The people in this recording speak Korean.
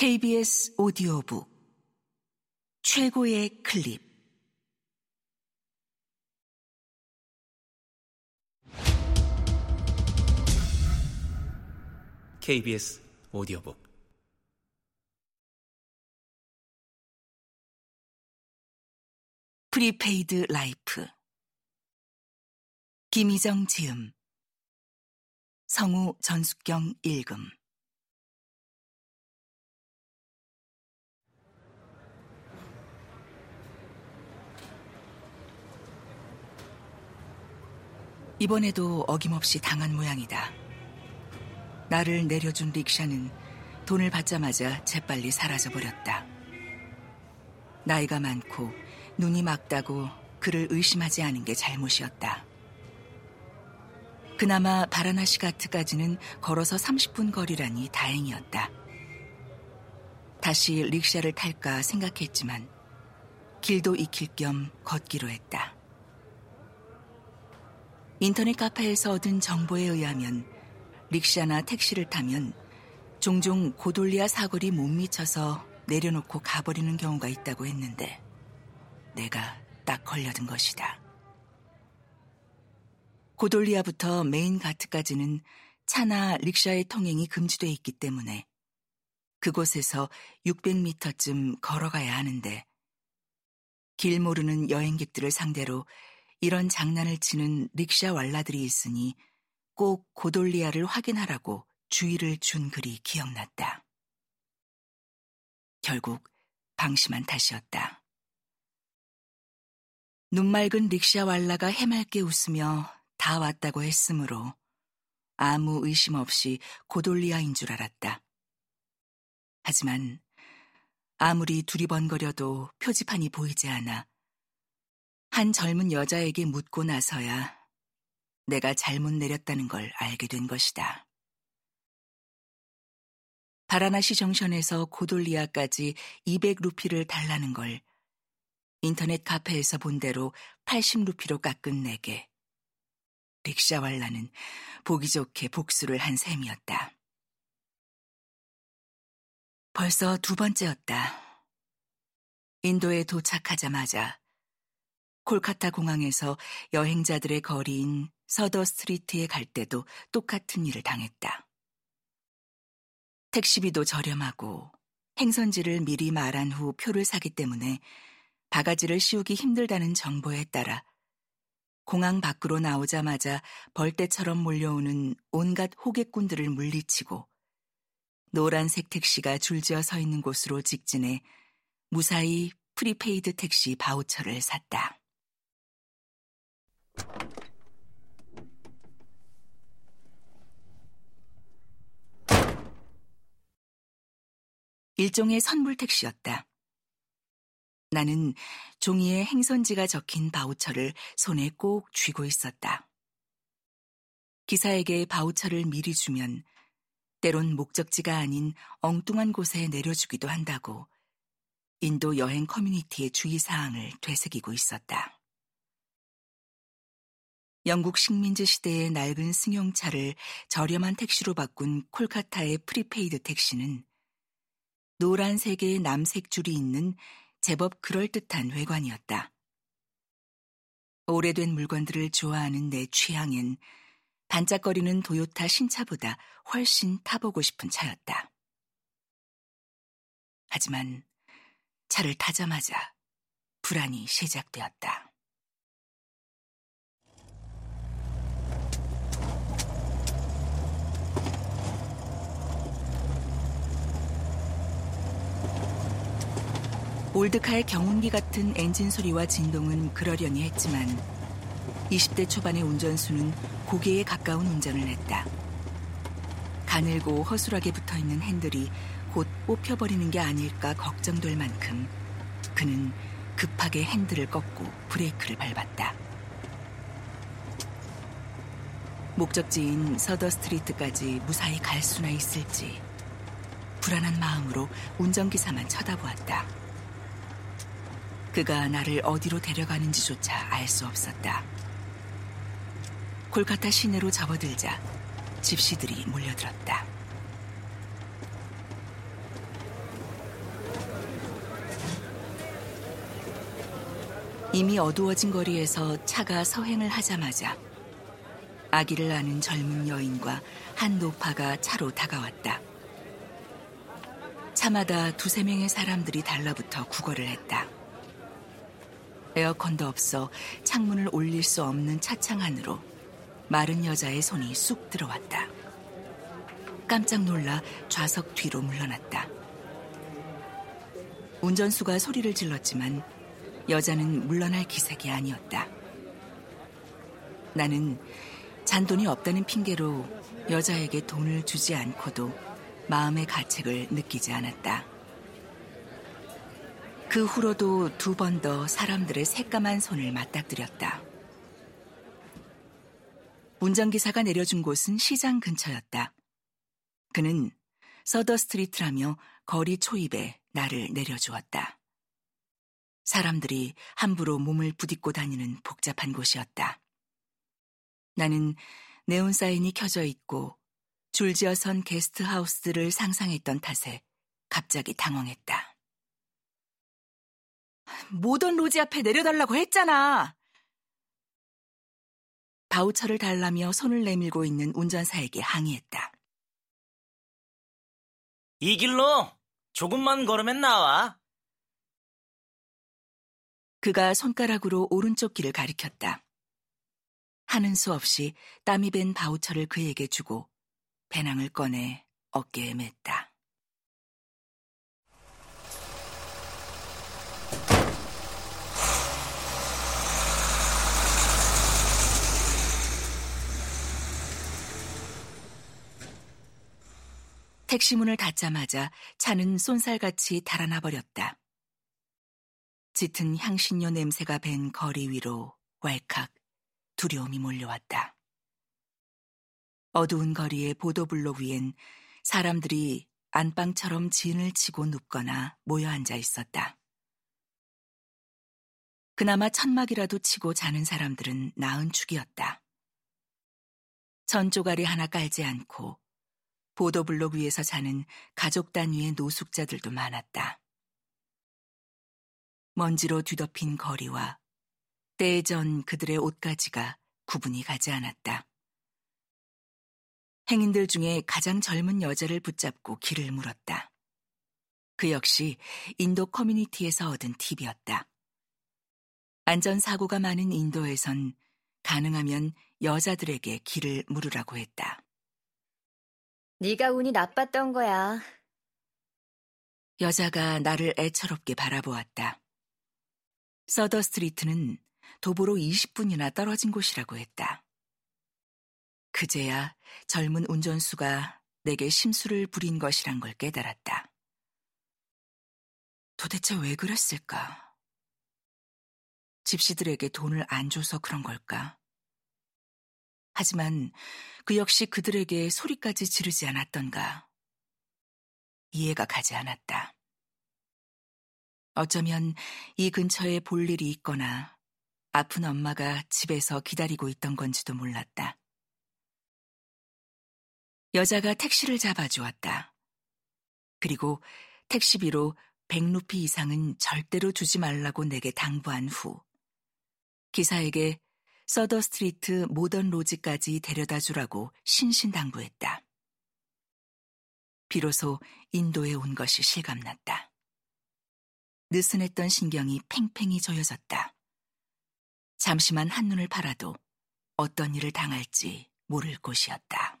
KBS 오디오북. 최고의 클립. KBS 오디오북. 프리페이드 라이프. 김희정 지음. 성우 전숙경 읽음 이번에도 어김없이 당한 모양이다. 나를 내려준 릭샤는 돈을 받자마자 재빨리 사라져버렸다. 나이가 많고 눈이 막다고 그를 의심하지 않은 게 잘못이었다. 그나마 바라나시가트까지는 걸어서 30분 거리라니 다행이었다. 다시 릭샤를 탈까 생각했지만 길도 익힐 겸 걷기로 했다. 인터넷 카페에서 얻은 정보에 의하면 릭샤나 택시를 타면 종종 고돌리아 사거리 못 미쳐서 내려놓고 가버리는 경우가 있다고 했는데 내가 딱 걸려든 것이다. 고돌리아부터 메인 가트까지는 차나 릭샤의 통행이 금지돼 있기 때문에 그곳에서 600m쯤 걸어가야 하는데 길 모르는 여행객들을 상대로 이런 장난을 치는 릭샤 왈라들이 있으니 꼭 고돌리아를 확인하라고 주의를 준 글이 기억났다. 결국 방심한 탓이었다. 눈맑은 릭샤 왈라가 해맑게 웃으며 다 왔다고 했으므로 아무 의심 없이 고돌리아인 줄 알았다. 하지만 아무리 두리번거려도 표지판이 보이지 않아 한 젊은 여자에게 묻고 나서야 내가 잘못 내렸다는 걸 알게 된 것이다. 바라나시 정션에서 고돌리아까지 200루피를 달라는 걸 인터넷 카페에서 본 대로 80루피로 깎은 내게 릭샤왈라는 보기 좋게 복수를 한 셈이었다. 벌써 두 번째였다. 인도에 도착하자마자 콜카타 공항에서 여행자들의 거리인 서더 스트리트에 갈 때도 똑같은 일을 당했다. 택시비도 저렴하고 행선지를 미리 말한 후 표를 사기 때문에 바가지를 씌우기 힘들다는 정보에 따라 공항 밖으로 나오자마자 벌떼처럼 몰려오는 온갖 호객꾼들을 물리치고 노란색 택시가 줄지어 서 있는 곳으로 직진해 무사히 prepaid 택시 바우처를 샀다. 일종의 선물 택시였다. 나는 종이에 행선지가 적힌 바우처를 손에 꼭 쥐고 있었다. 기사에게 바우처를 미리 주면 때론 목적지가 아닌 엉뚱한 곳에 내려주기도 한다고 인도 여행 커뮤니티의 주의사항을 되새기고 있었다. 영국 식민지 시대의 낡은 승용차를 저렴한 택시로 바꾼 콜카타의 prepaid 택시는 노란색에 남색 줄이 있는 제법 그럴듯한 외관이었다. 오래된 물건들을 좋아하는 내 취향엔 반짝거리는 도요타 신차보다 훨씬 타보고 싶은 차였다. 하지만 차를 타자마자 불안이 시작되었다. old car의 경운기 같은 엔진 소리와 진동은 그러려니 했지만 20대 초반의 운전수는 곡예에 가까운 운전을 했다. 가늘고 허술하게 붙어 있는 핸들이 곧 뽑혀버리는 게 아닐까 걱정될 만큼 그는 급하게 핸들을 꺾고 브레이크를 밟았다. 목적지인 서더 스트리트까지 무사히 갈 수나 있을지 불안한 마음으로 운전기사만 쳐다보았다. 그가 나를 어디로 데려가는지조차 알 수 없었다. 골카타 시내로 접어들자 집시들이 몰려들었다. 이미 어두워진 거리에서 차가 서행을 하자마자 아기를 아는 젊은 여인과 한 노파가 차로 다가왔다. 차마다 두세 명의 사람들이 달라붙어 구걸을 했다. 에어컨도 없어 창문을 올릴 수 없는 차창 안으로 마른 여자의 손이 쑥 들어왔다. 깜짝 놀라 좌석 뒤로 물러났다. 운전수가 소리를 질렀지만 여자는 물러날 기색이 아니었다. 나는 잔돈이 없다는 핑계로 여자에게 돈을 주지 않고도 마음의 가책을 느끼지 않았다. 그 후로도 두 번 더 사람들의 새까만 손을 맞닥뜨렸다. 운전기사가 내려준 곳은 시장 근처였다. 그는 서더 스트리트라며 거리 초입에 나를 내려주었다. 사람들이 함부로 몸을 부딛고 다니는 복잡한 곳이었다. 나는 네온 사인이 켜져 있고 줄지어 선 게스트 하우스들을 상상했던 탓에 갑자기 당황했다. 모던 로지 앞에 내려달라고 했잖아. 바우처를 달라며 손을 내밀고 있는 운전사에게 항의했다. 이 길로 조금만 걸으면 나와. 그가 손가락으로 오른쪽 길을 가리켰다. 하는 수 없이 땀이 밴 바우처를 그에게 주고 배낭을 꺼내 어깨에 맸다. 택시 문을 닫자마자 차는 쏜살같이 달아나 버렸다. 짙은 향신료 냄새가 밴 거리 위로 왈칵 두려움이 몰려왔다. 어두운 거리의 보도블록 위엔 사람들이 안방처럼 진을 치고 눕거나 모여 앉아 있었다. 그나마 천막이라도 치고 자는 사람들은 나은 축이었다. 전조가리 하나 깔지 않고 보도블록 위에서 자는 가족 단위의 노숙자들도 많았다. 먼지로 뒤덮인 거리와 때에 전 그들의 옷가지가 구분이 가지 않았다. 행인들 중에 가장 젊은 여자를 붙잡고 길을 물었다. 그 역시 인도 커뮤니티에서 얻은 팁이었다. 안전사고가 많은 인도에선 가능하면 여자들에게 길을 물으라고 했다. 네가 운이 나빴던 거야. 여자가 나를 애처롭게 바라보았다. 서더 스트리트는 도보로 20분이나 떨어진 곳이라고 했다. 그제야 젊은 운전수가 내게 심술을 부린 것이란 걸 깨달았다. 도대체 왜 그랬을까? 집시들에게 돈을 안 줘서 그런 걸까? 하지만 그 역시 그들에게 소리까지 지르지 않았던가. 이해가 가지 않았다. 어쩌면 이 근처에 볼 일이 있거나 아픈 엄마가 집에서 기다리고 있던 건지도 몰랐다. 여자가 택시를 잡아주었다. 그리고 택시비로 100루피 이상은 절대로 주지 말라고 내게 당부한 후 기사에게 서더 스트리트 모던 로지까지 데려다 주라고 신신당부했다. 비로소 인도에 온 것이 실감났다. 느슨했던 신경이 팽팽히 조여졌다. 잠시만 한눈을 팔아도 어떤 일을 당할지 모를 곳이었다.